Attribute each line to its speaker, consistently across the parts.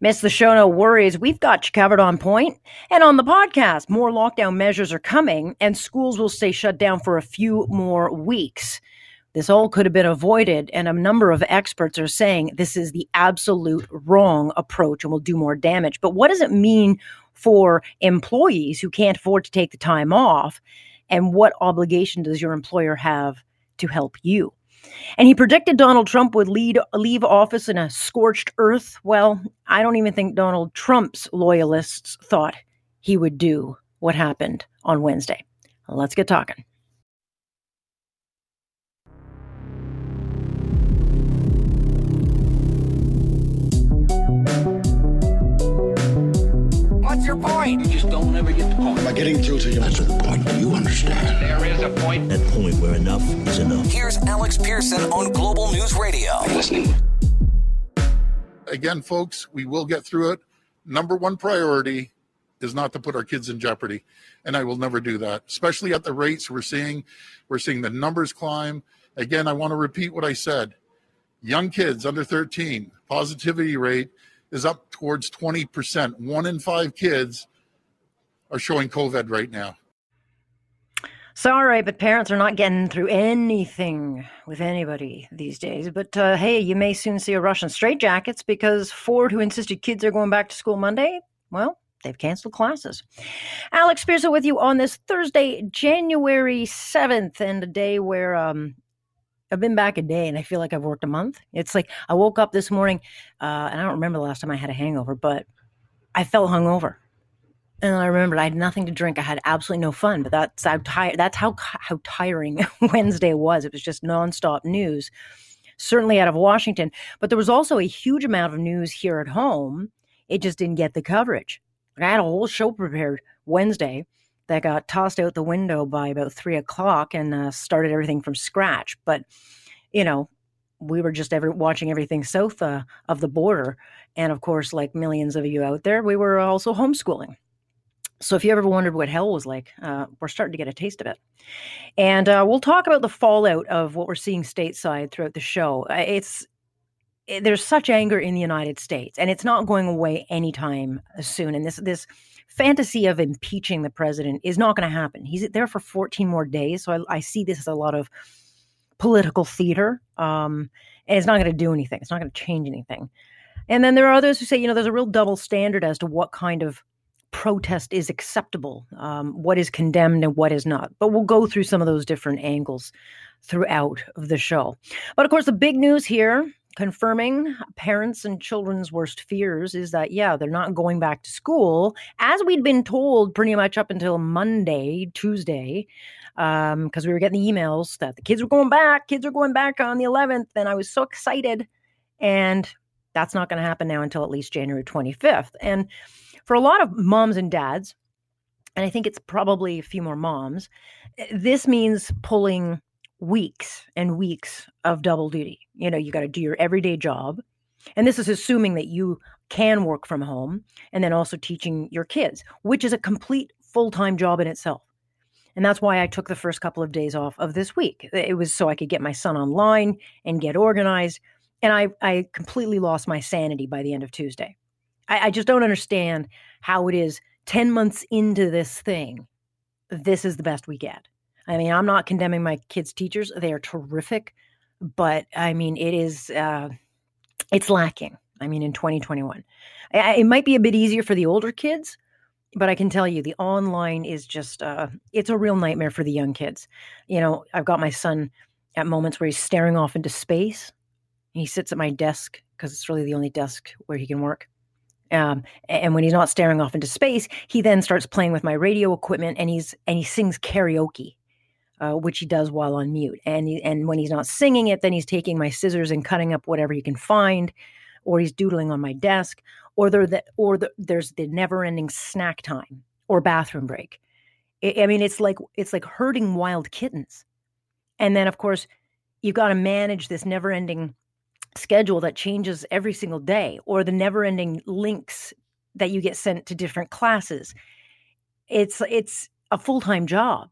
Speaker 1: Miss the show, no worries. We've got you covered on point. And on the podcast, more lockdown measures are coming, and schools will stay shut down for a few more weeks. This all could have been avoided, and a number of experts are saying this is the absolute wrong approach and will do more damage. But what does it mean for employees who can't afford to take the time off? And what obligation does your employer have to help you? And he predicted Donald Trump would lead, leave office in a scorched earth. Well, I don't even think Donald Trump's loyalists thought he would do what happened on Wednesday. Let's get talking.
Speaker 2: What's your point?
Speaker 3: You just don't ever get the point.
Speaker 4: Am I getting through to you?
Speaker 5: That's the point. Do you understand?
Speaker 3: There is a point.
Speaker 5: That point where enough is enough.
Speaker 2: Here's Alex Pearson on Global News Radio.
Speaker 3: I'm listening.
Speaker 4: Again, folks, we will get through it. Number one priority is not to put our kids in jeopardy. And I will never do that, especially at the rates we're seeing. We're seeing the numbers climb. Again, I want to repeat what I said. Young kids under 13, positivity rate is up towards 20%. One in five kids are showing COVID right now.
Speaker 1: Sorry, but parents are not getting through anything with anybody these days. But uh, hey, you may soon see a rush on straitjackets because Ford, who insisted kids are going back to school Monday, well, they've canceled classes. Alex Pearson with you on this Thursday, January 7th, and a day where um, I've been back a day and I feel like I've worked a month. It's like I woke up this morning uh, and I don't remember the last time I had a hangover, but I felt hungover. And I remembered I had nothing to drink. I had absolutely no fun, but that's how tired. That's how how tiring Wednesday was. It was just nonstop news, certainly out of Washington. But there was also a huge amount of news here at home. It just didn't get the coverage. I had a whole show prepared Wednesday that got tossed out the window by about three o'clock and uh, started everything from scratch. But you know, we were just every, watching everything south uh, of the border, and of course, like millions of you out there, we were also homeschooling. So if you ever wondered what hell was like, uh, we're starting to get a taste of it. And uh, we'll talk about the fallout of what we're seeing stateside throughout the show. It's it, there's such anger in the United States, and it's not going away anytime soon. And this this fantasy of impeaching the president is not going to happen. He's there for 14 more days, so I, I see this as a lot of political theater, um, and it's not going to do anything. It's not going to change anything. And then there are others who say, you know, there's a real double standard as to what kind of protest is acceptable, um, what is condemned and what is not. But we'll go through some of those different angles throughout the show. But of course, the big news here confirming parents and children's worst fears is that, yeah, they're not going back to school as we'd been told pretty much up until Monday, Tuesday, because um, we were getting the emails that the kids were going back, kids are going back on the 11th. And I was so excited. And that's not going to happen now until at least January 25th. And for a lot of moms and dads, and I think it's probably a few more moms, eh, this means pulling weeks and weeks of double duty. You know, you got to do your everyday job. And this is assuming that you can work from home and then also teaching your kids, which is a complete full time job in itself. And that's why I took the first couple of days off of this week. It was so I could get my son online and get organized. And I, I completely lost my sanity by the end of Tuesday. I, I just don't understand how it is 10 months into this thing, this is the best we get. I mean, I'm not condemning my kids' teachers. They are terrific. But I mean, it is, uh, it's lacking. I mean, in 2021, it might be a bit easier for the older kids, but I can tell you the online is just, uh, it's a real nightmare for the young kids. You know, I've got my son at moments where he's staring off into space. He sits at my desk because it's really the only desk where he can work. Um, and when he's not staring off into space, he then starts playing with my radio equipment and he's and he sings karaoke, uh, which he does while on mute. And he, and when he's not singing it, then he's taking my scissors and cutting up whatever he can find, or he's doodling on my desk, or there the, or the, there's the never-ending snack time or bathroom break. I, I mean, it's like it's like herding wild kittens. And then, of course, you've got to manage this never-ending schedule that changes every single day, or the never-ending links that you get sent to different classes. It's it's a full-time job.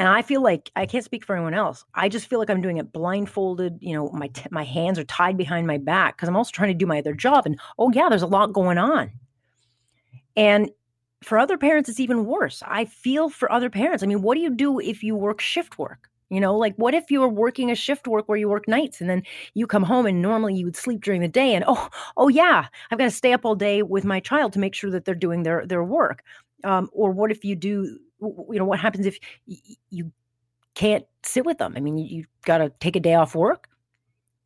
Speaker 1: And I feel like I can't speak for anyone else. I just feel like I'm doing it blindfolded. You know, my t- my hands are tied behind my back because I'm also trying to do my other job. And oh yeah, there's a lot going on. And for other parents, it's even worse. I feel for other parents. I mean, what do you do if you work shift work? You know, like what if you were working a shift work where you work nights and then you come home and normally you would sleep during the day and oh, oh yeah, I've got to stay up all day with my child to make sure that they're doing their their work. Um, or what if you do you know what happens if you can't sit with them? I mean you, have got to take a day off work?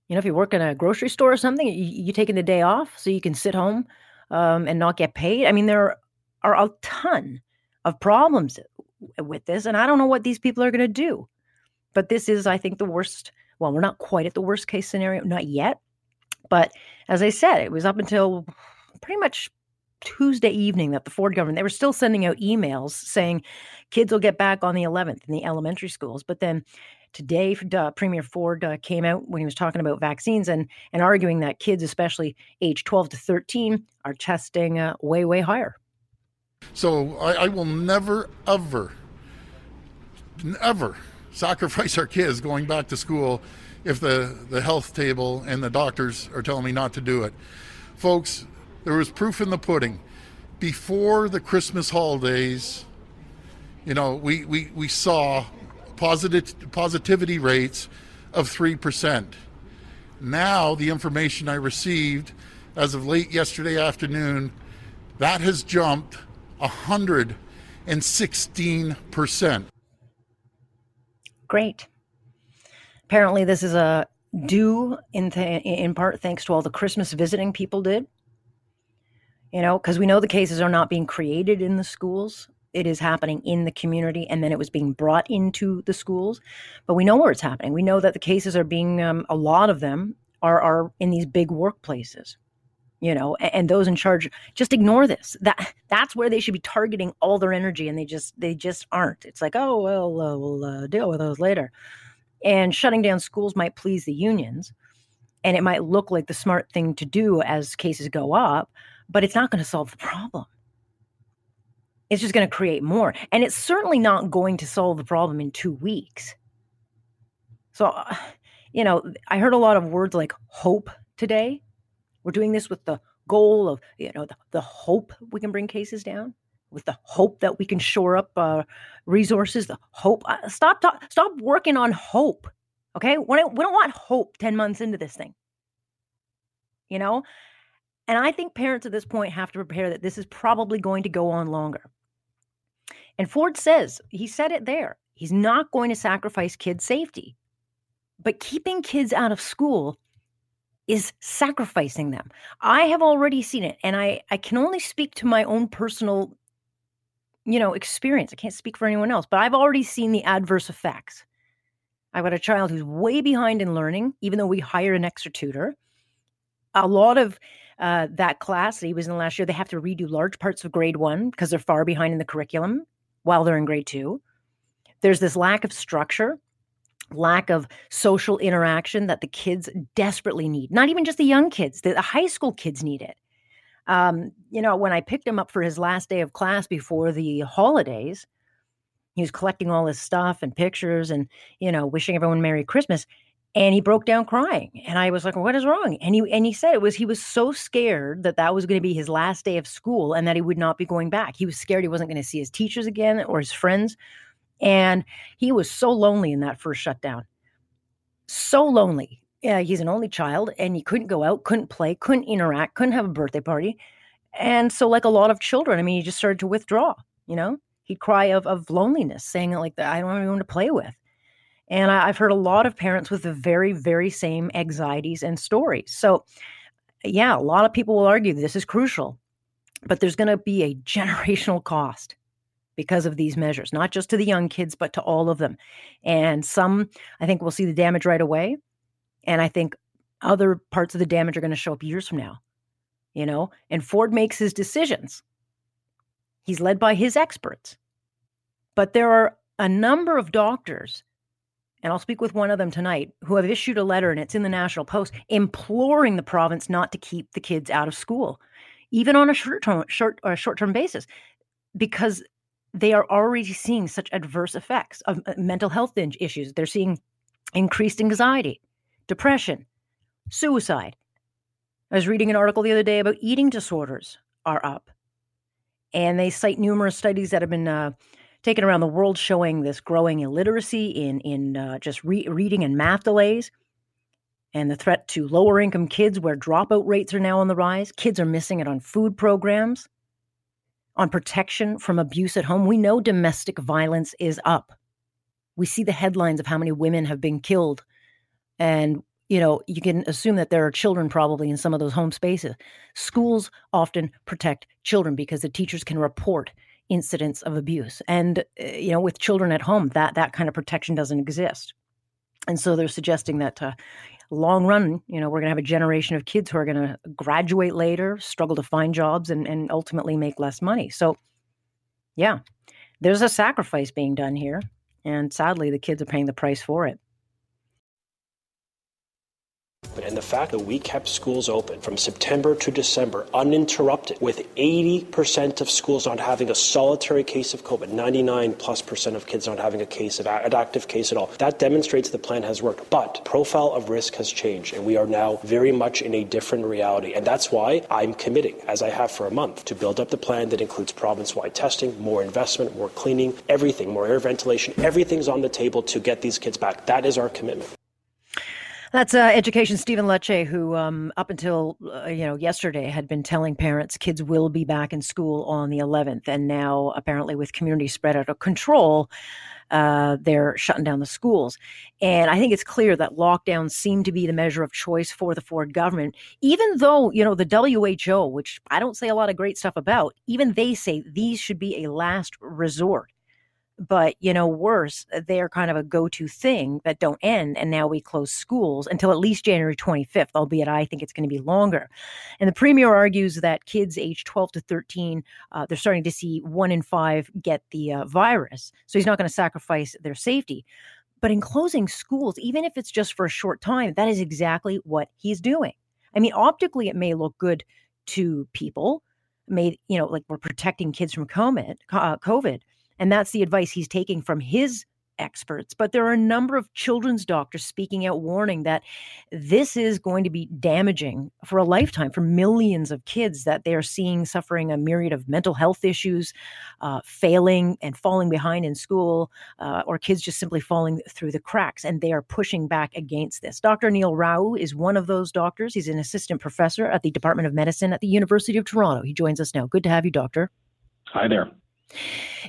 Speaker 1: You know if you work in a grocery store or something you, you taking the day off so you can sit home um, and not get paid? I mean there are a ton of problems with this and i don't know what these people are going to do. But this is i think the worst well we're not quite at the worst case scenario not yet but as i said it was up until pretty much Tuesday evening that the Ford government, they were still sending out emails saying kids will get back on the 11th in the elementary schools. But then today, uh, Premier Ford uh, came out when he was talking about vaccines and, and arguing that kids, especially age 12 to 13, are testing uh, way, way higher.
Speaker 4: So I, I will never, ever, ever sacrifice our kids going back to school if the, the health table and the doctors are telling me not to do it. Folks, there was proof in the pudding. Before the Christmas holidays, you know, we, we, we saw positive, positivity rates of 3%. Now, the information I received as of late yesterday afternoon, that has jumped 116%.
Speaker 1: Great. Apparently, this is a due in, th- in part thanks to all the Christmas visiting people did you know, because we know the cases are not being created in the schools. It is happening in the community, and then it was being brought into the schools. But we know where it's happening. We know that the cases are being, um, a lot of them are are in these big workplaces, you know, and, and those in charge just ignore this. That that's where they should be targeting all their energy, and they just they just aren't. It's like, oh well, uh, we'll uh, deal with those later. And shutting down schools might please the unions, and it might look like the smart thing to do as cases go up but it's not going to solve the problem. It's just going to create more. And it's certainly not going to solve the problem in two weeks. So, you know, I heard a lot of words like hope today. We're doing this with the goal of, you know, the, the hope we can bring cases down, with the hope that we can shore up uh, resources, the hope. Uh, stop, talk, stop working on hope. Okay. We don't, we don't want hope 10 months into this thing. You know, and I think parents at this point have to prepare that this is probably going to go on longer. And Ford says, he said it there, he's not going to sacrifice kids' safety. But keeping kids out of school is sacrificing them. I have already seen it, and I, I can only speak to my own personal, you know, experience. I can't speak for anyone else, but I've already seen the adverse effects. I've got a child who's way behind in learning, even though we hire an extra tutor. A lot of uh, that class that he was in last year, they have to redo large parts of grade one because they're far behind in the curriculum while they're in grade two. There's this lack of structure, lack of social interaction that the kids desperately need. Not even just the young kids, the, high school kids need it. Um, you know, when I picked him up for his last day of class before the holidays, he was collecting all his stuff and pictures and, you know, wishing everyone Merry Christmas and he broke down crying and i was like what is wrong? And he and he said it was he was so scared that that was going to be his last day of school and that he would not be going back. He was scared he wasn't going to see his teachers again or his friends and he was so lonely in that first shutdown. So lonely. Yeah he's an only child and he couldn't go out couldn't play couldn't interact couldn't have a birthday party and so like a lot of children i mean he just started to withdraw you know? He'd cry of, of loneliness saying like i don't have anyone to play with and I, have heard a lot of parents with the very, very same anxieties and stories. So, yeah, a lot of people will argue this is crucial, but there's going to be a generational cost because of these measures, not just to the young kids, but to all of them. And some, I think, will see the damage right away. And I think other parts of the damage are going to show up years from now. You know, and Ford makes his decisions. He's led by his experts. But there are a number of doctors, and I'll speak with one of them tonight, who have issued a letter, and it's in the National Post, imploring the province not to keep the kids out of school, even on a short term short or short term basis, because they are already seeing such adverse effects of uh, mental health issues. They're seeing increased anxiety, depression, suicide. I was reading an article the other day about eating disorders are up. And they cite numerous studies that have been uh, taken around the world showing this growing illiteracy in, in uh, just re- reading and math delays and the threat to lower income kids where dropout rates are now on the rise. Kids are missing it on food programs on protection from abuse at home. We know domestic violence is up. We see the headlines of how many women have been killed. And, you know, you can assume that there are children probably in some of those home spaces. Schools often protect children because the teachers can report incidents of abuse. And, uh, you know, with children at home, that, that kind of protection doesn't exist. And so they're suggesting that, uh, long run, you know, we're going to have a generation of kids who are going to graduate later, struggle to find jobs, and, and ultimately make less money. So, yeah, there's a sacrifice being done here. And sadly, the kids are paying the price for it.
Speaker 6: And the fact that we kept schools open from September to December uninterrupted, with 80% of schools not having a solitary case of COVID, 99 plus percent of kids not having a case of an active case at all, that demonstrates the plan has worked. But profile of risk has changed, and we are now very much in a different reality. And that's why I'm committing, as I have for a month, to build up the plan that includes province-wide testing, more investment, more cleaning, everything, more air ventilation. Everything's on the table to get these kids back. That is our commitment.
Speaker 1: That's uh, Education Stephen Lecce, who um, up until uh, you know yesterday had been telling parents kids will be back in school on the 11th, and now apparently with community spread out of control, uh, they're shutting down the schools. And I think it's clear that lockdowns seem to be the measure of choice for the Ford government, even though you know the WHO, which I don't say a lot of great stuff about, even they say these should be a last resort but you know worse they're kind of a go-to thing that don't end and now we close schools until at least january 25th albeit i think it's going to be longer. And the premier argues that kids age 12 to 13 uh, they're starting to see one in five get the uh, virus so he's not going to sacrifice their safety. But in closing schools even if it's just for a short time that is exactly what he's doing. I mean optically it may look good to people made you know like we're protecting kids from uh, COVID and that's the advice he's taking from his experts. But there are a number of children's doctors speaking out, warning that this is going to be damaging for a lifetime for millions of kids that they are seeing suffering a myriad of mental health issues, uh, failing and falling behind in school, uh, or kids just simply falling through the cracks. And they are pushing back against this. Dr. Neil Rau is one of those doctors. He's an assistant professor at the Department of Medicine at the University of Toronto. He joins us now. Good to have you, Doctor.
Speaker 7: Hi there.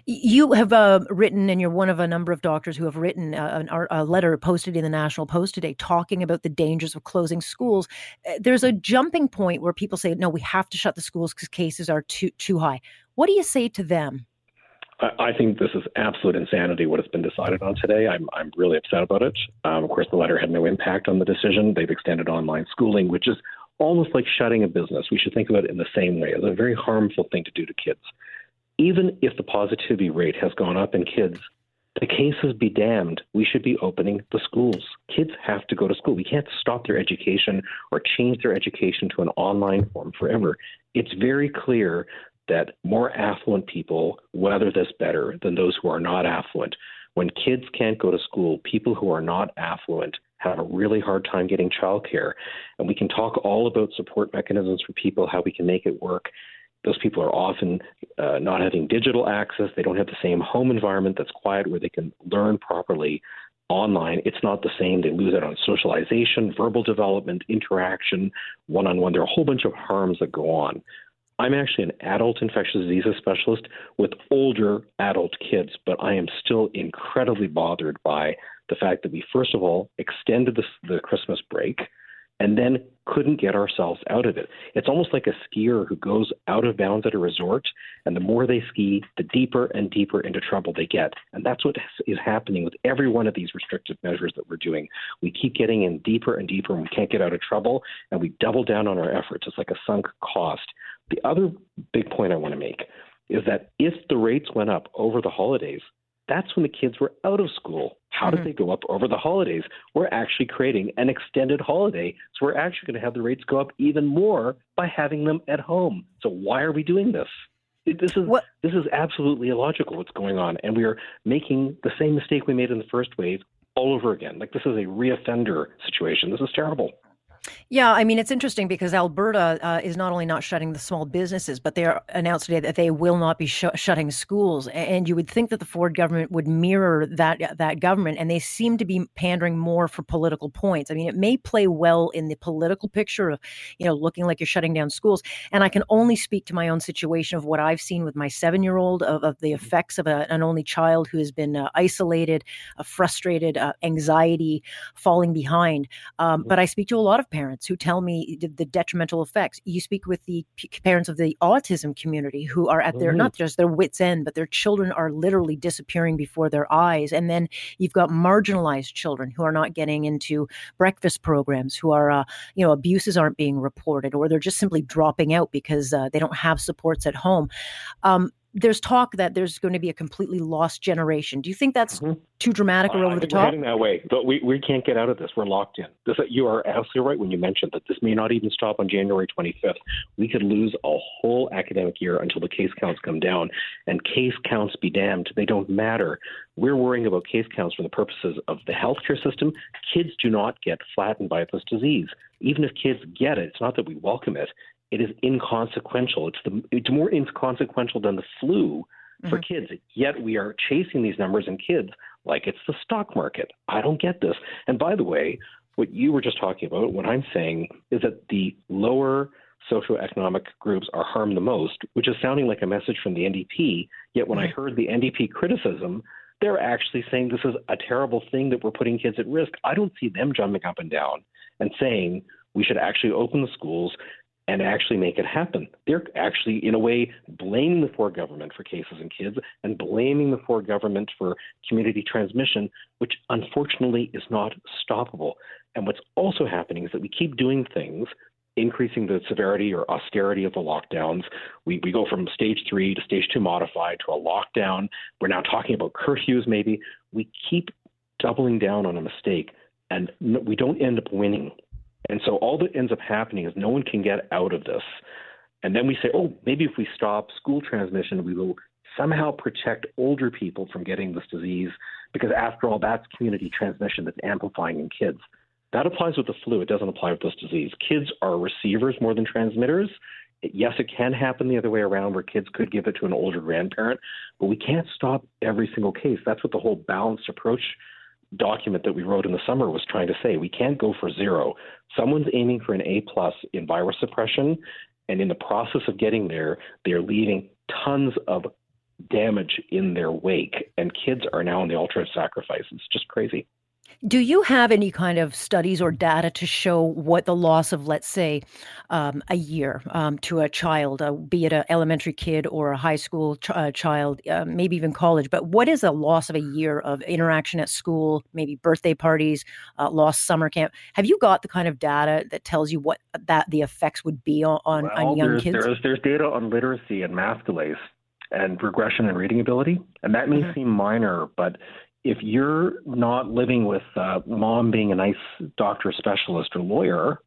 Speaker 1: You have uh, written, and you're one of a number of doctors who have written uh, an, a letter posted in the National Post today talking about the dangers of closing schools. Uh, there's a jumping point where people say, no, we have to shut the schools because cases are too, too high. What do you say to them?
Speaker 7: I think this is absolute insanity what has been decided on today. I'm, I'm really upset about it. Um, of course, the letter had no impact on the decision. They've extended online schooling, which is almost like shutting a business. We should think about it in the same way as a very harmful thing to do to kids even if the positivity rate has gone up in kids, the cases be damned. We should be opening the schools. Kids have to go to school. We can't stop their education or change their education to an online form forever. It's very clear that more affluent people weather this better than those who are not affluent. When kids can't go to school, people who are not affluent have a really hard time getting childcare. And we can talk all about support mechanisms for people, how we can make it work. Those people are often uh, not having digital access. They don't have the same home environment that's quiet where they can learn properly online. It's not the same. They lose out on socialization, verbal development, interaction, one on one. There are a whole bunch of harms that go on. I'm actually an adult infectious diseases specialist with older adult kids, but I am still incredibly bothered by the fact that we, first of all, extended the, the Christmas break and then couldn't get ourselves out of it. It's almost like a skier who goes out of bounds at a resort, and the more they ski, the deeper and deeper into trouble they get. And that's what is happening with every one of these restrictive measures that we're doing. We keep getting in deeper and deeper, and we can't get out of trouble, and we double down on our efforts. It's like a sunk cost. The other big point I want to make is that if the rates went up over the holidays, that's when the kids were out of school. How mm-hmm. did they go up over the holidays? We're actually creating an extended holiday. So we're actually going to have the rates go up even more by having them at home. So why are we doing this? This is what? this is absolutely illogical what's going on, and we are making the same mistake we made in the first wave all over again. Like this is a reoffender situation. This is terrible.
Speaker 1: Yeah, I mean, it's interesting because Alberta uh, is not only not shutting the small businesses, but they are announced today that they will not be sh- shutting schools. And you would think that the Ford government would mirror that that government, and they seem to be pandering more for political points. I mean, it may play well in the political picture of, you know, looking like you're shutting down schools. And I can only speak to my own situation of what I've seen with my seven-year-old of, of the effects of a, an only child who has been uh, isolated, uh, frustrated, uh, anxiety, falling behind. Um, but I speak to a lot of parents who tell me the, the detrimental effects. You speak with the p- parents of the autism community who are at their mm-hmm. not just their wits end, but their children are literally disappearing before their eyes. And then you've got marginalized children who are not getting into breakfast programs, who are uh, you know abuses aren't being reported, or they're just simply dropping out because uh, they don't have supports at home. Um, there's talk that there's going to be a completely lost generation. Do you think that's mm-hmm. too dramatic or over the top?
Speaker 7: We're heading that way, but we, we can't get out of this. We're locked in. This, you are absolutely right when you mentioned that this may not even stop on January 25th. We could lose a whole academic year until the case counts come down, and case counts be damned. They don't matter. We're worrying about case counts for the purposes of the healthcare system. Kids do not get flattened by this disease. Even if kids get it, it's not that we welcome it it is inconsequential. It's the it's more inconsequential than the flu for mm-hmm. kids. Yet we are chasing these numbers in kids like it's the stock market. I don't get this. And by the way, what you were just talking about, what I'm saying is that the lower socioeconomic groups are harmed the most, which is sounding like a message from the NDP. Yet when I mm-hmm. heard the NDP criticism, they're actually saying this is a terrible thing that we're putting kids at risk. I don't see them jumping up and down and saying we should actually open the schools and actually make it happen. They're actually, in a way, blaming the Ford government for cases in kids and blaming the Ford government for community transmission, which unfortunately is not stoppable. And what's also happening is that we keep doing things, increasing the severity or austerity of the lockdowns. We, we go from stage three to stage two modified to a lockdown. We're now talking about curfews, maybe. We keep doubling down on a mistake, and we don't end up winning and so all that ends up happening is no one can get out of this. And then we say, oh, maybe if we stop school transmission, we will somehow protect older people from getting this disease, because after all, that's community transmission that's amplifying in kids. That applies with the flu. It doesn't apply with this disease. Kids are receivers more than transmitters. Yes, it can happen the other way around where kids could give it to an older grandparent, but we can't stop every single case. That's what the whole balanced approach document that we wrote in the summer was trying to say. We can't go for zero. Someone's aiming for an A plus in virus suppression, and in the process of getting there, they're leaving tons of damage in their wake, and kids are now on the altar of sacrifice. It's just crazy.
Speaker 1: Do you have any kind of studies or data to show what the loss of, let's say, um, a year um, to a child, uh, be it an elementary kid or a high school ch- uh, child, uh, maybe even college, but what is a loss of a year of interaction at school, maybe birthday parties, uh, lost summer camp? Have you got the kind of data that tells you what that the effects would be on, on,
Speaker 7: well,
Speaker 1: on young
Speaker 7: there's,
Speaker 1: kids?
Speaker 7: There's, there's data on literacy and math delays and regression in reading ability, and that may mm-hmm. seem minor, but if you're not living with uh, mom being a nice doctor, specialist, or lawyer,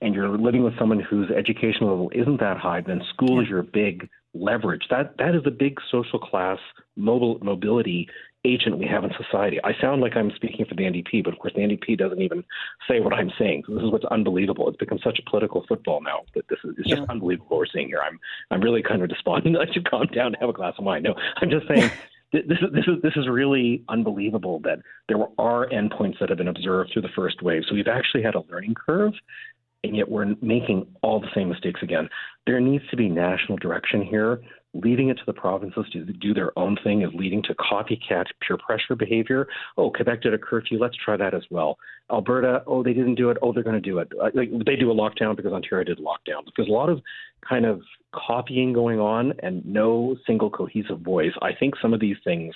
Speaker 7: and you're living with someone whose educational level isn't that high, then school is your big leverage. That that is a big social class mobile mobility agent we have in society. I sound like I'm speaking for the NDP, but of course the NDP doesn't even say what I'm saying. So this is what's unbelievable. It's become such a political football now that this is it's yeah. just unbelievable what we're seeing here. I'm I'm really kind of despondent. That I should calm down and have a glass of wine. No, I'm just saying this is this is this is really unbelievable that there are endpoints that have been observed through the first wave. So we've actually had a learning curve, and yet we're making all the same mistakes again. There needs to be national direction here. Leaving it to the provinces to do their own thing is leading to copycat peer pressure behavior. Oh, Quebec did a curfew. Let's try that as well. Alberta, oh, they didn't do it. Oh, they're going to do it. Uh, like, they do a lockdown because Ontario did lockdown. There's a lot of kind of copying going on and no single cohesive voice. I think some of these things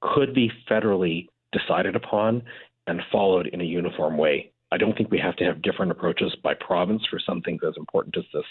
Speaker 7: could be federally decided upon and followed in a uniform way. I don't think we have to have different approaches by province for some things as important as this.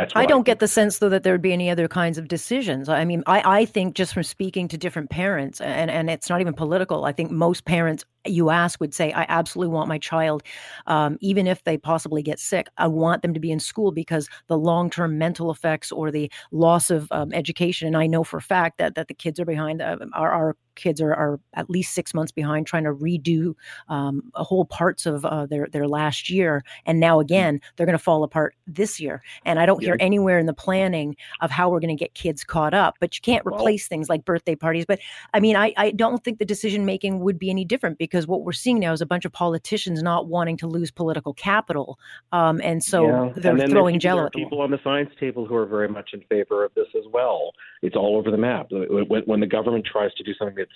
Speaker 1: That's I don't I get the sense though that there would be any other kinds of decisions. I mean, I, I think just from speaking to different parents, and, and it's not even political. I think most parents you ask would say, I absolutely want my child, um, even if they possibly get sick, I want them to be in school because the long term mental effects or the loss of um, education. And I know for a fact that that the kids are behind. Uh, our, our kids are, are at least six months behind trying to redo um, whole parts of uh, their their last year, and now mm. again they're going to fall apart this year. And I don't hear anywhere in the planning of how we're going to get kids caught up. But you can't replace things like birthday parties. But I mean, I, I don't think the decision making would be any different because what we're seeing now is a bunch of politicians not wanting to lose political capital, um, and so yeah. they're
Speaker 7: and
Speaker 1: throwing jello at
Speaker 7: people on the science table who are very much in favor of this as well. It's all over the map. When, when the government tries to do something that's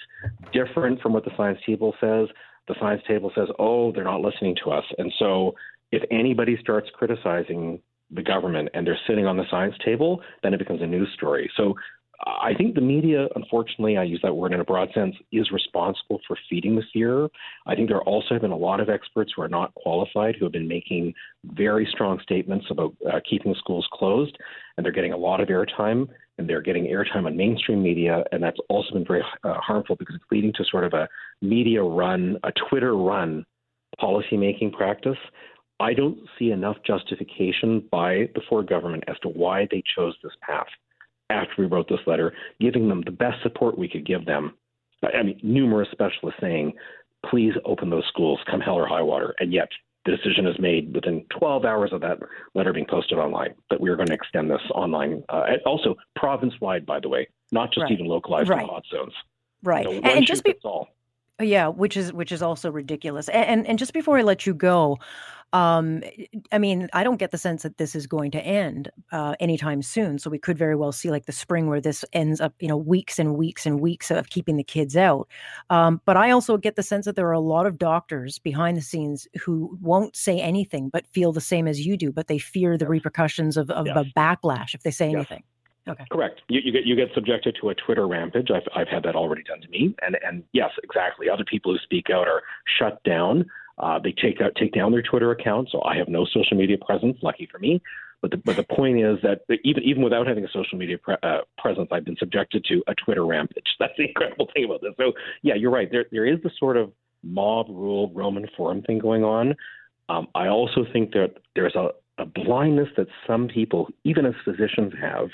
Speaker 7: different from what the science table says, the science table says, "Oh, they're not listening to us," and so if anybody starts criticizing the government and they're sitting on the science table, then it becomes a news story. So I think the media, unfortunately, I use that word in a broad sense, is responsible for feeding the fear. I think there also have been a lot of experts who are not qualified who have been making very strong statements about uh, keeping schools closed, and they're getting a lot of airtime, and they're getting airtime on mainstream media, and that's also been very uh, harmful because it's leading to sort of a media run, a Twitter run policymaking practice. I don't see enough justification by the Ford government as to why they chose this path after we wrote this letter, giving them the best support we could give them. I mean, numerous specialists saying, please open those schools, come hell or high water. And yet, the decision is made within 12 hours of that letter being posted online that we are going to extend this online, uh, also province wide, by the way, not just right. even localized right. in hot zones.
Speaker 1: Right.
Speaker 7: So
Speaker 1: and, and just be, all. Yeah, which is which is also ridiculous. And, and, and just before I let you go, um, I mean, I don't get the sense that this is going to end uh, anytime soon. So we could very well see like the spring where this ends up, you know, weeks and weeks and weeks of keeping the kids out. Um, but I also get the sense that there are a lot of doctors behind the scenes who won't say anything but feel the same as you do, but they fear the repercussions of, of yes. a backlash if they say yes. anything. Okay.
Speaker 7: Correct. You, you, get you get subjected to a Twitter rampage. I've I've had that already done to me, and and yes, exactly. Other people who speak out are shut down. Uh, they take out take down their Twitter account, so I have no social media presence. Lucky for me. But the, but the point is that even even without having a social media pre- uh, presence, I've been subjected to a Twitter rampage. That's the incredible thing about this. So yeah, you're right. There there is the sort of mob rule Roman forum thing going on. Um, I also think that there's a, a blindness that some people, even as physicians, have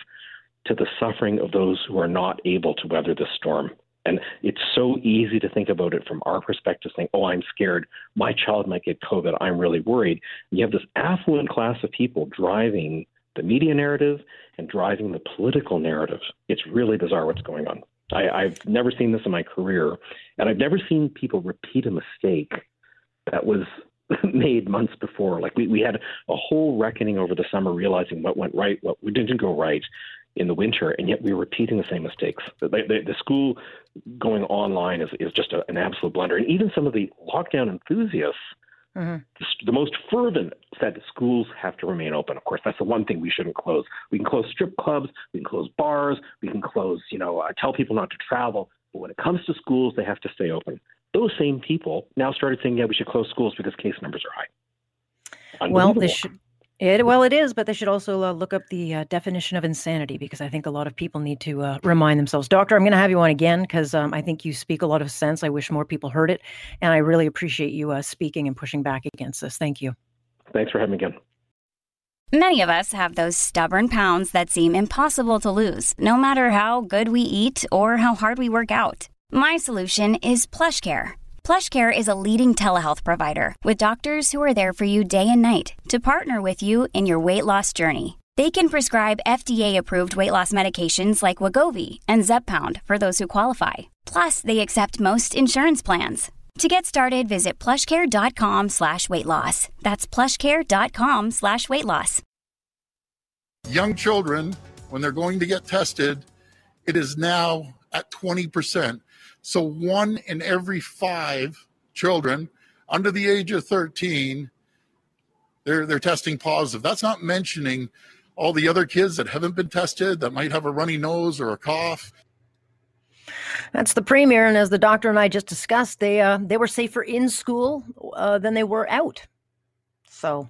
Speaker 7: to the suffering of those who are not able to weather the storm. And it's so easy to think about it from our perspective, saying, oh, I'm scared. My child might get COVID. I'm really worried. And you have this affluent class of people driving the media narrative and driving the political narrative. It's really bizarre what's going on. I, I've never seen this in my career, and I've never seen people repeat a mistake that was made months before. Like we, we had a whole reckoning over the summer, realizing what went right, what didn't go right, in the winter, and yet we're repeating the same mistakes. The, the, the school going online is, is just a, an absolute blunder. And even some of the lockdown enthusiasts, mm-hmm. the, most fervent, said schools have to remain open. Of course, that's the one thing we shouldn't close. We can close strip clubs, we can close bars, we can close, you know, uh, tell people not to travel. But when it comes to schools, they have to stay open. Those same people now started saying, yeah, we should close schools because case numbers are high.
Speaker 1: Well, this should it, well, it is, but they should also uh, look up the uh, definition of insanity because I think a lot of people need to uh, remind themselves. Doctor, I'm going to have you on again because um, I think you speak a lot of sense. I wish more people heard it, and I really appreciate you uh, speaking and pushing back against this. Thank you.
Speaker 7: Thanks for having me again.
Speaker 8: Many of us have those stubborn pounds that seem impossible to lose, no matter how good we eat or how hard we work out. My solution is PlushCare PlushCare is a leading telehealth provider with doctors who are there for you day and night to partner with you in your weight loss journey. They can prescribe FDA-approved weight loss medications like Wegovy and Zepbound for those who qualify. Plus, they accept most insurance plans. To get started, visit plushcare.com slash weight loss. That's plushcare.com slash weight loss.
Speaker 4: Young children, when they're going to get tested, it is now at 20%. So one in every five children under the age of 13 they're they're testing positive. That's not mentioning all the other kids that haven't been tested that might have a runny nose or a cough.
Speaker 1: That's the premier, and as the doctor and I just discussed, they uh, they were safer in school uh, than they were out. So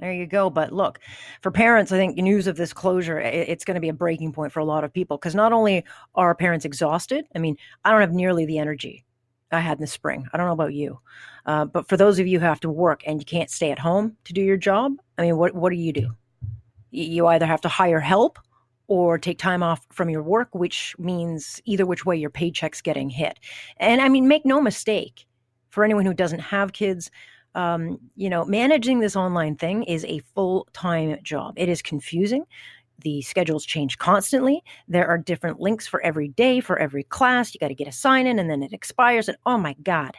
Speaker 1: there you go. But look, for parents, I think news of this closure, it's going to be a breaking point for a lot of people because not only are parents exhausted, I mean, I don't have nearly the energy I had in the spring. I don't know about you. Uh, but for those of you who have to work and you can't stay at home to do your job, I mean, what, what do you do? You either have to hire help or take time off from your work, which means either which way your paycheck's getting hit. And I mean, make no mistake, for anyone who doesn't have kids, um, you know, managing this online thing is a full time job. It is confusing. The schedules change constantly. There are different links for every day, for every class. You got to get a sign in and then it expires. And oh my God,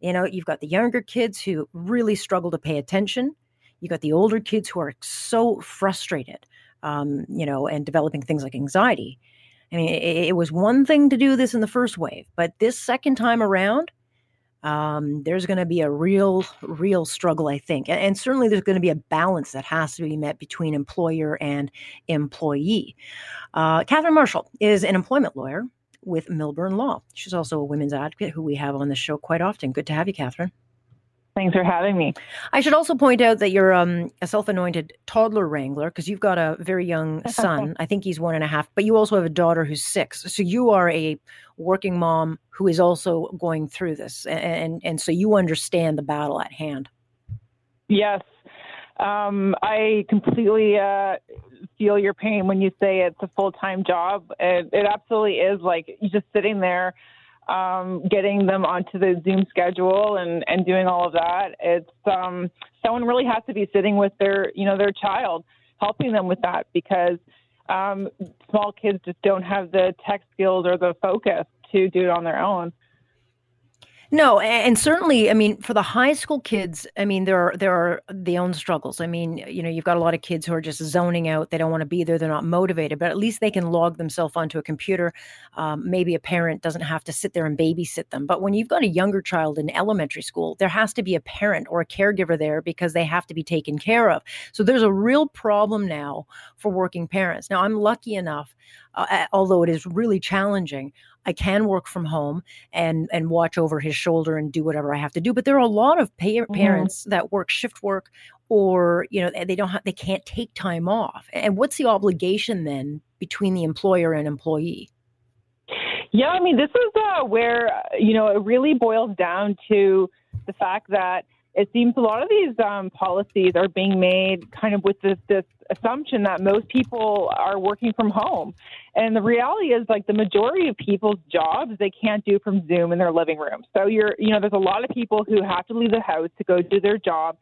Speaker 1: you know, you've got the younger kids who really struggle to pay attention. You got the older kids who are so frustrated, um, you know, and developing things like anxiety. I mean, it, it, was one thing to do this in the first wave, but this second time around, um, there's going to be a real, real struggle, I think. And, and certainly there's going to be a balance that has to be met between employer and employee. Uh, Catherine Marshall is an employment lawyer with Milburn Law. She's also a women's advocate who we have on the show quite often. Good to have you, Catherine.
Speaker 9: Thanks for having me.
Speaker 1: I should also point out that you're um, a self anointed toddler wrangler because you've got a very young son. I think he's one and a half, but you also have a daughter who's six. So you are a working mom who is also going through this. And, and, and so you understand the battle at hand.
Speaker 9: Yes. Um, I completely uh, feel your pain when you say it's a full time job. It, it absolutely is like you're just sitting there, um, getting them onto the Zoom schedule and, and doing all of that. It's um, someone really has to be sitting with their you know their child, helping them with that because um, small kids just don't have the tech skills or the focus to do it on their own.
Speaker 1: No, and certainly, I mean, for the high school kids, I mean, there are there are the own struggles. I mean, you know, you've got a lot of kids who are just zoning out; they don't want to be there, they're not motivated. But at least they can log themselves onto a computer. Um, maybe a parent doesn't have to sit there and babysit them. But when you've got a younger child in elementary school, there has to be a parent or a caregiver there because they have to be taken care of. So there's a real problem now for working parents. Now, I'm lucky enough, uh, although it is really challenging. I can work from home and and watch over his shoulder and do whatever I have to do. But there are a lot of pa- mm-hmm. parents that work shift work or you know they don't have, they can't take time off. And what's the obligation then between the employer and employee?
Speaker 9: Yeah, I mean this is uh, where you know it really boils down to the fact that it seems a lot of these um, policies are being made kind of with this, this assumption that most people are working from home. And the reality is, like, the majority of people's jobs they can't do from Zoom in their living room. So you're, you know, there's a lot of people who have to leave the house to go do their job.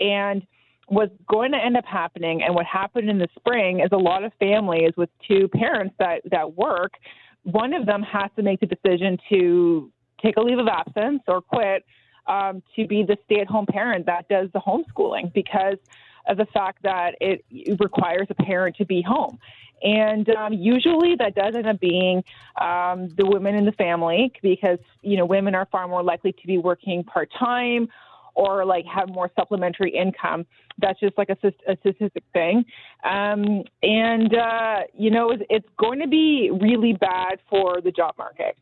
Speaker 9: And what's going to end up happening, and what happened in the spring, is a lot of families with two parents that, that work, one of them has to make the decision to take a leave of absence or quit um, to be the stay at home parent that does the homeschooling because of the fact that it requires a parent to be home. And um, usually that does end up being um, the women in the family because, you know, women are far more likely to be working part time or like have more supplementary income. That's just like a, a statistic thing. Um, and, uh, you know, it's, it's going to be really bad for the job market.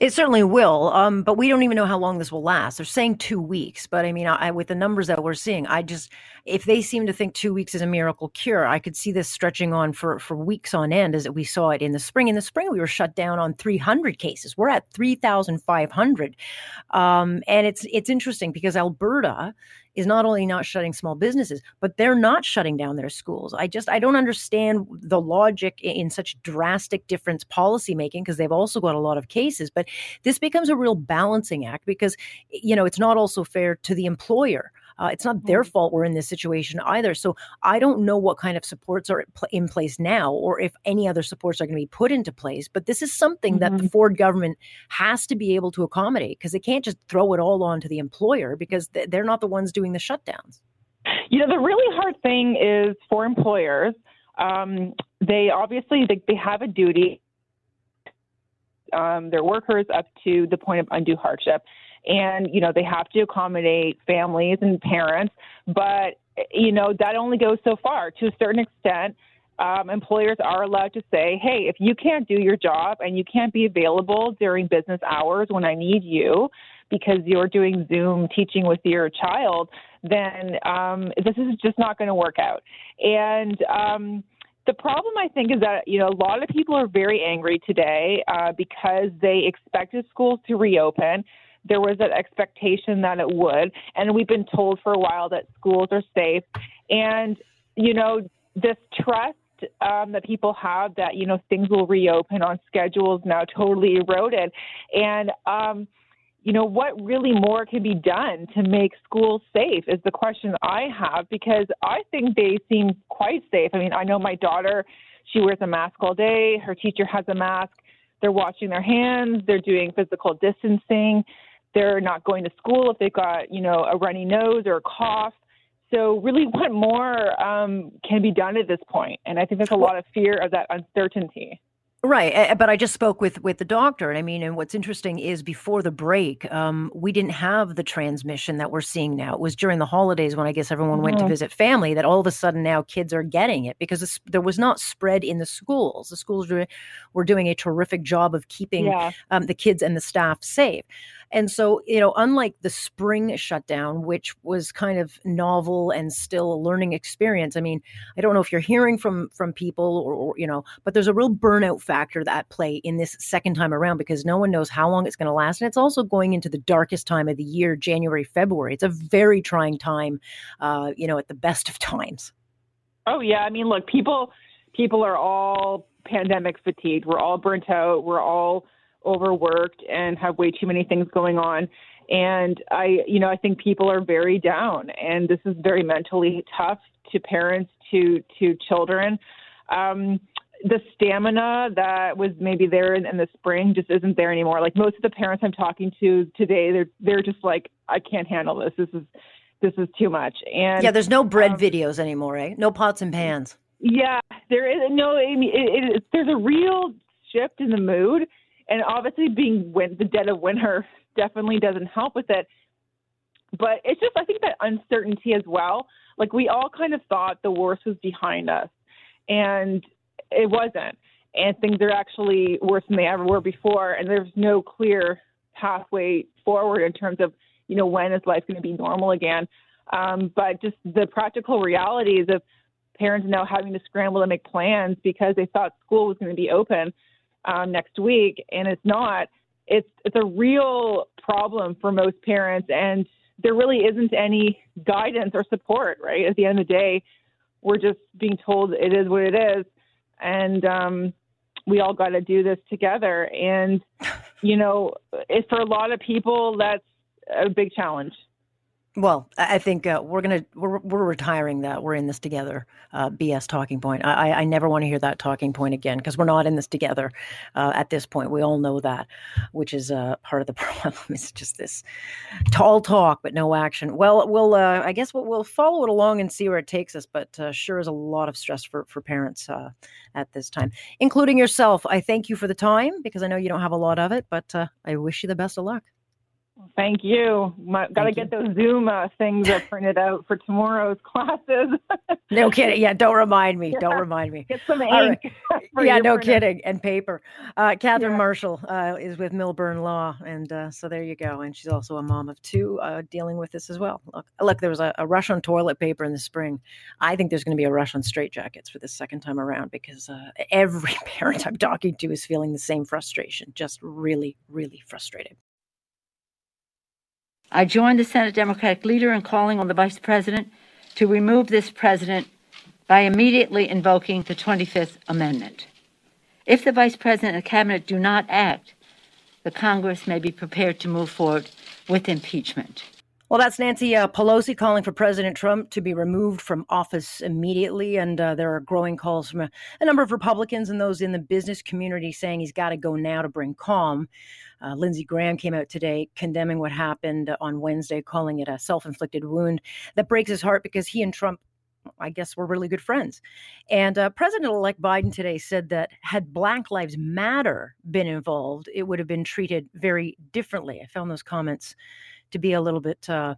Speaker 1: It certainly will, um, but we don't even know how long this will last. They're saying two weeks, but I mean, I, with the numbers that we're seeing, I just if they seem to think two weeks is a miracle cure, I could see this stretching on for for weeks on end, as we saw it in the spring. In the spring, we were shut down on 300 cases. We're at 3,500, um, and it's it's interesting because Alberta is not only not shutting small businesses, but they're not shutting down their schools. I just I don't understand the logic in such drastic difference policy making because they've also got a lot of cases. But this becomes a real balancing act because you know it's not also fair to the employer. Uh, it's not their mm-hmm. fault we're in this situation either. So I don't know what kind of supports are in place now or if any other supports are going to be put into place. But this is something mm-hmm. that the mm-hmm. Ford government has to be able to accommodate because they can't just throw it all on to the employer because they're not the ones doing the shutdowns.
Speaker 9: You know, the really hard thing is for employers um, they obviously they, they have a duty um, their workers up to the point of undue hardship and you know they have to accommodate families and parents. But you know that only goes so far. To a certain extent um, employers are allowed to say hey if you can't do your job and you can't be available during business hours when i need you because you're doing zoom teaching with your child then um, this is just not going to work out. And um, the problem, I think, is that you know a lot of people are very angry today uh, because they expected schools to reopen there was an expectation that it would, and we've been told for a while that schools are safe. And you know, this trust um, that people have that you know things will reopen on schedules now totally eroded, and um, you know what really more can be done to make schools safe is the question I have because I think they seem quite safe. I mean, I know my daughter; she wears a mask all day. Her teacher has a mask. They're washing their hands. They're doing physical distancing. They're not going to school if they've got, you know, a runny nose or a cough. So, really, what more um, can be done at this point? And I think there's a lot of fear of that uncertainty.
Speaker 1: Right, but I just spoke with with the doctor, and I mean, and what's interesting is before the break, um, we didn't have the transmission that we're seeing now. It was during the holidays when I guess everyone mm-hmm. went to mm-hmm. visit family that all of a sudden now kids are getting it because there was not spread in the schools. The schools were, were doing a terrific job of keeping yeah. um, the kids and the staff safe. And so, you know, unlike the spring shutdown, which was kind of novel and still a learning experience. I mean, I don't know if you're hearing from from people or, or you know, but there's a real burnout factor that play in this second time around because no one knows how long it's going to last, and it's also going into the darkest time of the year, January, February. It's a very trying time, uh, you know, at the best of times.
Speaker 9: Oh yeah, I mean, look, people people are all pandemic fatigued. We're all burnt out. We're all overworked and have way too many things going on. And I, you know, I think people are very down, and this is very mentally tough to parents, to to children. Um, the stamina that was maybe there in, in the spring just isn't there anymore. Like most of the parents I'm talking to today, they're they're just like, I can't handle this. This is this is too much. And
Speaker 1: yeah, there's no bread um, videos anymore? No pots and pans.
Speaker 9: Yeah, there is no. I mean, it, it, there's a real shift in the mood, and obviously being win- the dead of winter definitely doesn't help with it. But it's just I think that uncertainty as well. Like we all kind of thought the worst was behind us, and it wasn't. And things are actually worse than they ever were before. And there's no clear pathway forward in terms of you know when is life going to be normal again. Um, but just the practical realities of parents now having to scramble to make plans because they thought school was going to be open um, next week, and it's not. It's it's a real problem for most parents, and there really isn't any guidance or support. Right at the end of the day, we're just being told it is what it is, and um, we all got to do this together. And you know, it, for a lot of people, that's a big challenge.
Speaker 1: Well, I think uh, we're gonna we're we're retiring that. We're in this together. Uh, BS talking point. I I never want to hear that talking point again because we're not in this together. Uh, at this point, we all know that, which is uh, part of the problem. It's just this tall talk but no action. Well, we'll uh, I guess we'll, we'll follow it along and see where it takes us. But uh, sure is a lot of stress for for parents at this time, including yourself. I thank you for the time because I know you don't have a lot of it, but I wish you the best of luck.
Speaker 9: Thank you. Got to get those Zoom uh, things printed out for tomorrow's classes.
Speaker 1: no kidding. Yeah, don't remind me. Don't remind me.
Speaker 9: Get some ink.
Speaker 1: Right. yeah, no kidding. And paper. Uh, Catherine yeah. Marshall uh, is with Millburn Law, and uh, so there you go. And she's also a mom of two, uh, dealing with this as well. Look, look there was a, a, rush on toilet paper in the spring. I think there's going to be a rush on straitjackets for the second time around because uh, every parent I'm talking to is feeling the same frustration. Just really, really frustrated.
Speaker 10: I joined the Senate Democratic leader in calling on the Vice President to remove this president by immediately invoking the 25th Amendment. If the Vice President and Cabinet do not act, the Congress may be prepared to move forward with impeachment.
Speaker 1: Well, that's Nancy uh, Pelosi calling for President Trump to be removed from office immediately. And uh, there are growing calls from a, a, number of Republicans and those in the business community saying he's got to go now to bring calm. Uh, Lindsey Graham came out today condemning what happened on Wednesday, calling it a self inflicted wound that breaks his heart because he and Trump I guess we're really good friends. And uh, President elect Biden today said that had Black Lives Matter been involved, it would have been treated very differently. I found those comments to be a little bit uh,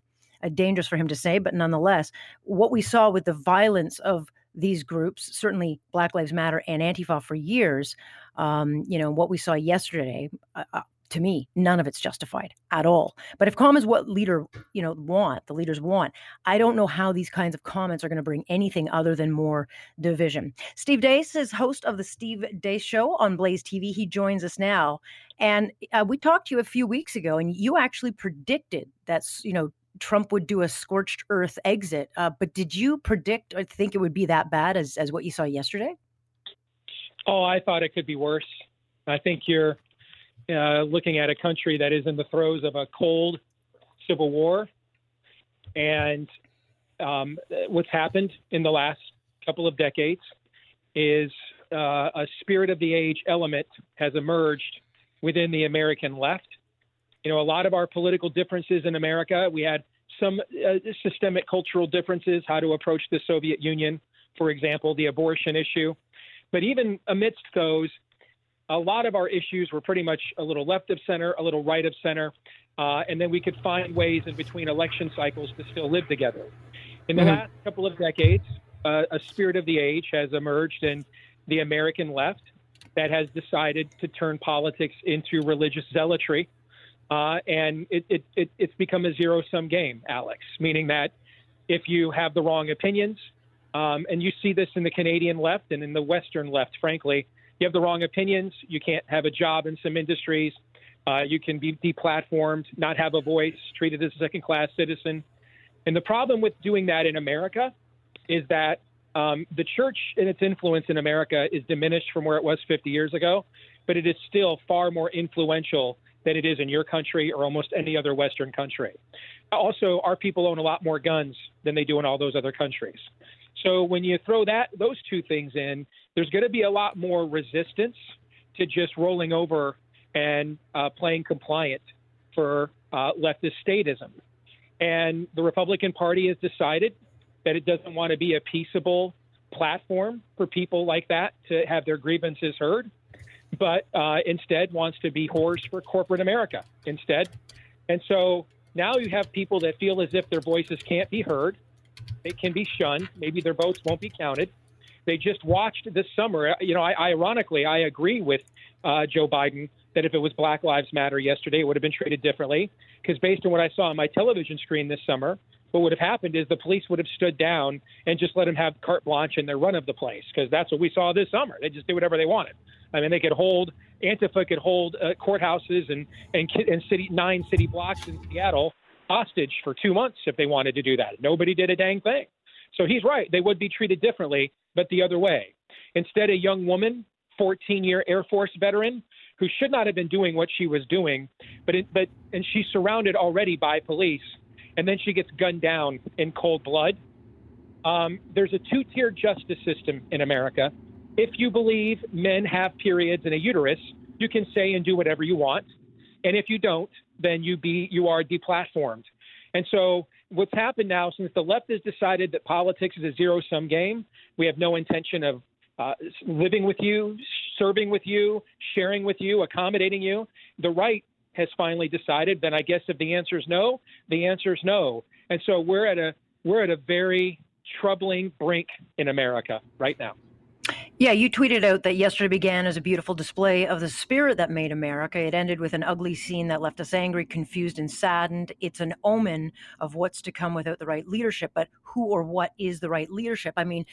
Speaker 1: dangerous for him to say, but nonetheless, what we saw with the violence of these groups, certainly Black Lives Matter and Antifa for years, um, you know, what we saw yesterday, uh, uh to me, none of it's justified at all. But if calm is what leader, you know, want, the leaders want, I don't know how these kinds of comments are going to bring anything other than more division. Steve Deace is host of the Steve Deace Show on Blaze TV. He joins us now, and uh, we talked to you a few weeks ago, and you actually predicted that you know Trump would do a scorched earth exit. Uh, but did you predict or think it would be that bad as as what you saw yesterday?
Speaker 11: Oh, I thought it could be worse. I think you're uh, looking at a country that is in the throes of a cold civil war. And um, what's happened in the last couple of decades is uh, a spirit of the age element has emerged within the American left. You know, a lot of our political differences in America, we had some uh, systemic cultural differences, how to approach the Soviet Union, for example, the abortion issue. But even amidst those, a lot of our issues were pretty much a little left of center, a little right of center, uh, and then we could find ways in between election cycles to still live together. In the mm-hmm. last couple of decades, uh, a spirit of the age has emerged in the American left that has decided to turn politics into religious zealotry. Uh, and it, it, it, it's become a zero sum game, Alex, meaning that if you have the wrong opinions, um, and you see this in the Canadian left and in the Western left, frankly, you have the wrong opinions, you can't have a job in some industries, uh, you can be deplatformed, not have a voice, treated as a second class citizen. And the problem with doing that in America is that um, the church and its influence in America is diminished from where it was 50 years ago, but it is still far more influential than it is in your country or almost any other Western country. Also, our people own a lot more guns than they do in all those other countries. So when you throw that those two things in, there's going to be a lot more resistance to just rolling over and uh, playing compliant for uh, leftist statism. And the Republican Party has decided that it doesn't want to be a peaceable platform for people like that to have their grievances heard, but uh, instead wants to be whores for corporate America instead. And so now you have people that feel as if their voices can't be heard. They can be shunned. Maybe their votes won't be counted. They just watched this summer. You know, I, ironically, I agree with uh, Joe Biden that if it was Black Lives Matter yesterday, it would have been treated differently. Because based on what I saw on my television screen this summer, what would have happened is the police would have stood down and just let them have carte blanche in their run of the place. Because that's what we saw this summer. They just did whatever they wanted. I mean, they could hold Antifa could hold uh, courthouses and and and city nine city blocks in Seattle hostage for two months if they wanted to do that. Nobody did a dang thing. So he's right. They would be treated differently, but the other way. Instead, a young woman, 14 year Air Force veteran, who should not have been doing what she was doing, but it, but and she's surrounded already by police, and then she gets gunned down in cold blood. Um, there's a two-tier justice system in America. If you believe men have periods and a uterus, you can say and do whatever you want, and if you don't, then you be you are deplatformed. And so what's happened now since the left has decided that politics is a zero sum game, we have no intention of uh, living with you, serving with you, sharing with you, accommodating you. The right has finally decided. Then I guess if the answer is no, the answer is no. And so we're at a we're at a very troubling brink in America right now.
Speaker 1: Yeah, you tweeted out that yesterday began as a beautiful display of the spirit that made America. It ended with an ugly scene that left us angry, confused, and saddened. It's an omen of what's to come without the right leadership. But who or what is the right leadership? I mean,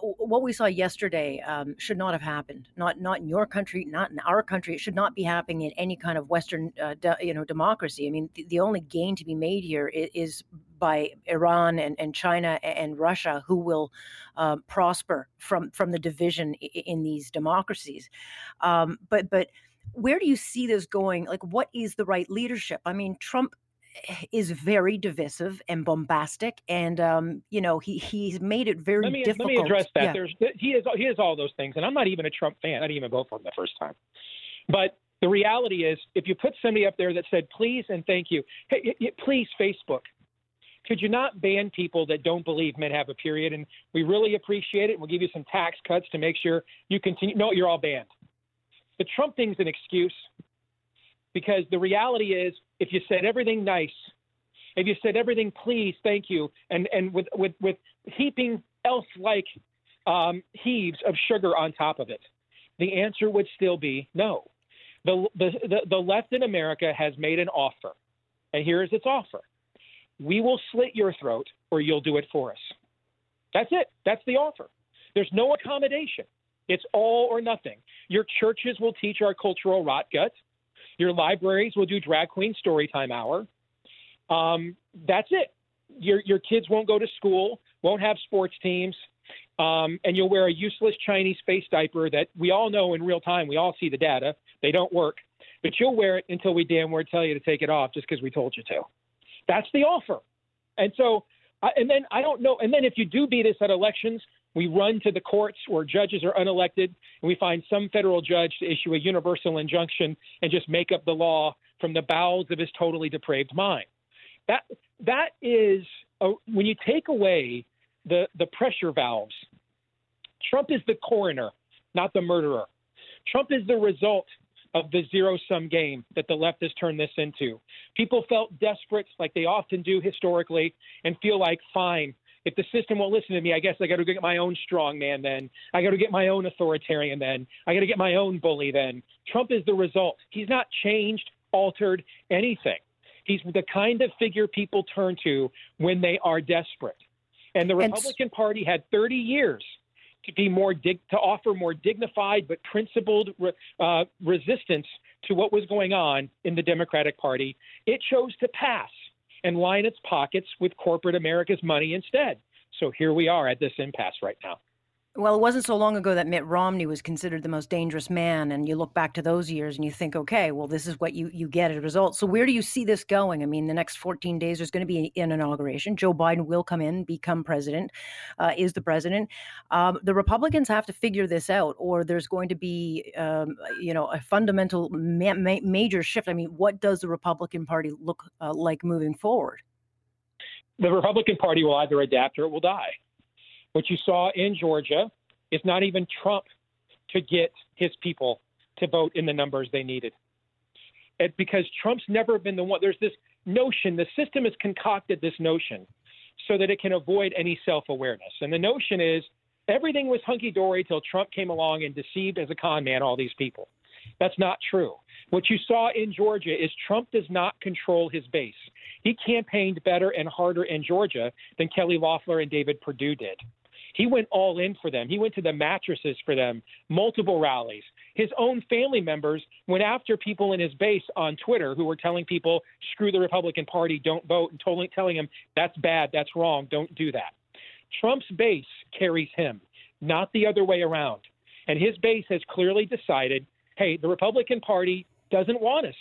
Speaker 1: what we saw yesterday um, should not have happened. Not not in your country, not in our country. It should not be happening in any kind of Western, uh, de, you know, democracy. I mean, the, the, only gain to be made here is, is by Iran and, and China and Russia, who will um, prosper from from the division in these democracies. Um, but but where do you see this going? Like, what is the right leadership? I mean, Trump is very divisive and bombastic, and um, you know he he's made it very
Speaker 11: let me,
Speaker 1: difficult.
Speaker 11: Let me address that.
Speaker 1: Yeah.
Speaker 11: There's he is he is all those things, and I'm not even a Trump fan. I didn't even vote for him the first time. But the reality is, if you put somebody up there that said please and thank you, hey, please Facebook, could you not ban people that don't believe men have a period? And we really appreciate it. We'll give you some tax cuts to make sure you continue. No, you're all banned. The Trump thing's an excuse because the reality is if you said everything nice, if you said everything please, thank you, and, and with, with, with heaping else like um, heaves of sugar on top of it, the answer would still be no. The, the, the, the left in America has made an offer, and here is its offer we will slit your throat or you'll do it for us. That's it. That's the offer. There's no accommodation. It's all or nothing. Your churches will teach our cultural rot gut. Your libraries will do drag queen story time hour. Um, that's it. Your your kids won't go to school, won't have sports teams, um, and you'll wear a useless Chinese face diaper that we all know in real time. We all see the data; they don't work. But you'll wear it until we damn well tell you to take it off, just because we told you to. That's the offer. And so, and then I don't know. And then if you do beat us at elections, we run to the courts where judges are unelected, and we find some federal judge to issue a universal injunction and just make up the law from the bowels of his totally depraved mind. That that is a, when you take away the the pressure valves. Trump is the coroner, not the murderer. Trump is the result of the zero sum game that the left has turned this into. People felt desperate, like they often do historically, and feel like, fine, if the system won't listen to me, I guess I got to get my own strong man then. I got to get my own authoritarian then. I got to get my own bully then. Trump is the result. He's not changed, altered anything. He's the kind of figure people turn to when they are desperate. And the Republican and... Party had 30 years to be more dig- to offer more dignified but principled re- uh, resistance to what was going on in the Democratic Party. It chose to pass and line its pockets with corporate America's money instead. So here we are at this impasse right now.
Speaker 1: Well, it wasn't so long ago that Mitt Romney was considered the most dangerous man, and you look back to those years and you think, okay, well, this is what you you get as a result. So where do you see this going? I mean, the next 14 days there's going to be an inauguration. Joe Biden will come in, become president, uh, is the president. Um, the Republicans have to figure this out, or there's going to be, um, you know, a fundamental ma- ma- major shift. I mean, what does the Republican Party look uh, like moving forward?
Speaker 11: The Republican Party will either adapt or it will die. What you saw in Georgia is not even Trump to get his people to vote in the numbers they needed. It, because Trump's never been the one. There's this notion, the system has concocted this notion so that it can avoid any self awareness. And the notion is everything was hunky dory till Trump came along and deceived as a con man all these people. That's not true. What you saw in Georgia is Trump does not control his base. He campaigned better and harder in Georgia than Kelly Loeffler and David Perdue did. He went all in for them. He went to the mattresses for them, multiple rallies. His own family members went after people in his base on Twitter who were telling people, screw the Republican Party, don't vote, and totally telling him, that's bad, that's wrong, don't do that. Trump's base carries him, not the other way around. And his base has clearly decided, hey, the Republican Party doesn't want us.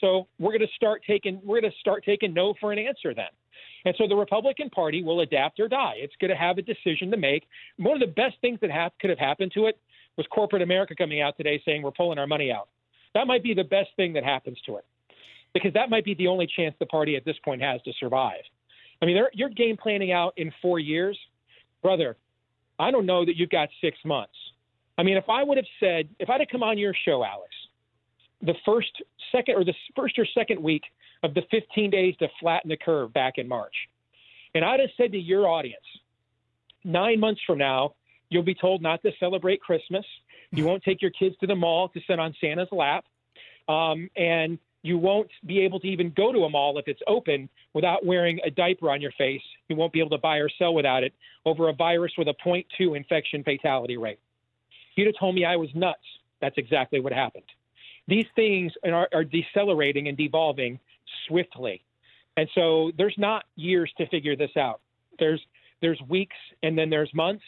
Speaker 11: So we're going to start taking we're going to start taking no for an answer then. And so the Republican Party will adapt or die. It's going to have a decision to make. One of the best things that could have happened to it was corporate America coming out today saying we're pulling our money out. That might be the best thing that happens to it because that might be the only chance the party at this point has to survive. I mean, you're game planning out in four years, brother. I don't know that you've got six months. I mean, if I would have said, if I'd have come on your show, Alex, the first, second, or the first or second week of the 15 days to flatten the curve back in March. And I'd have said to your audience, nine months from now, you'll be told not to celebrate Christmas. You won't take your kids to the mall to sit on Santa's lap. Um, and you won't be able to even go to a mall if it's open without wearing a diaper on your face. You won't be able to buy or sell without it over a virus with a 0.2 infection fatality rate. You'd have told me I was nuts. That's exactly what happened. These things are, are decelerating and devolving swiftly. And so there's not years to figure this out. There's there's weeks and then there's months.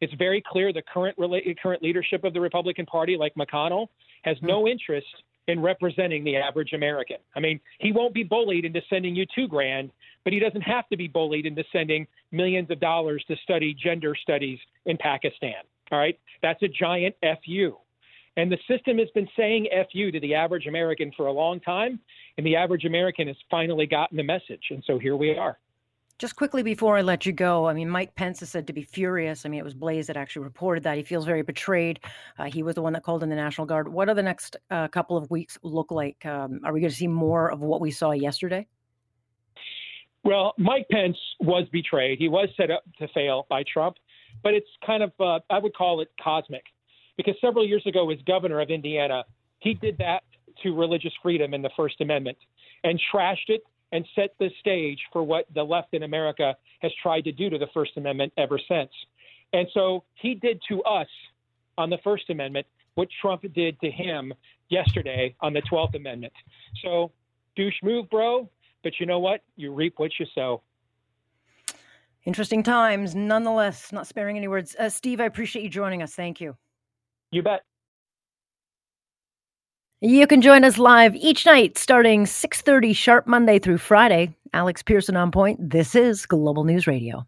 Speaker 11: It's very clear the current current leadership of the Republican Party, like McConnell, has no hmm. interest in representing the average American. I mean, he won't be bullied into sending you two grand, but he doesn't have to be bullied into sending millions of dollars to study gender studies in Pakistan. All right, that's a giant fu. And the system has been saying FU to the average American for a long time, and the average American has finally gotten the message. And so here we are.
Speaker 1: Just quickly before I let you go, I mean, Mike Pence is said to be furious. I mean, it was Blaze that actually reported that. He feels very betrayed. Uh, he was the one that called in the National Guard. What do the next uh, couple of weeks look like? Um, are we going to see more of what we saw yesterday?
Speaker 11: Well, Mike Pence was betrayed. He was set up to fail by Trump, but it's kind of, uh, I would call it cosmic. Because several years ago, as governor of Indiana, he did that to religious freedom in the First Amendment and trashed it and set the stage for what the left in America has tried to do to the First Amendment ever since. And so he did to us on the First Amendment what Trump did to him yesterday on the 12th Amendment. So, douche move, bro. But you know what? You reap what you sow.
Speaker 1: Interesting times, nonetheless, not sparing any words. Uh, Steve, I appreciate you joining us. Thank you.
Speaker 11: You bet.
Speaker 1: You can join us live each night starting 6:30 sharp Monday through Friday. Alex Pearson on point. This is Global News Radio.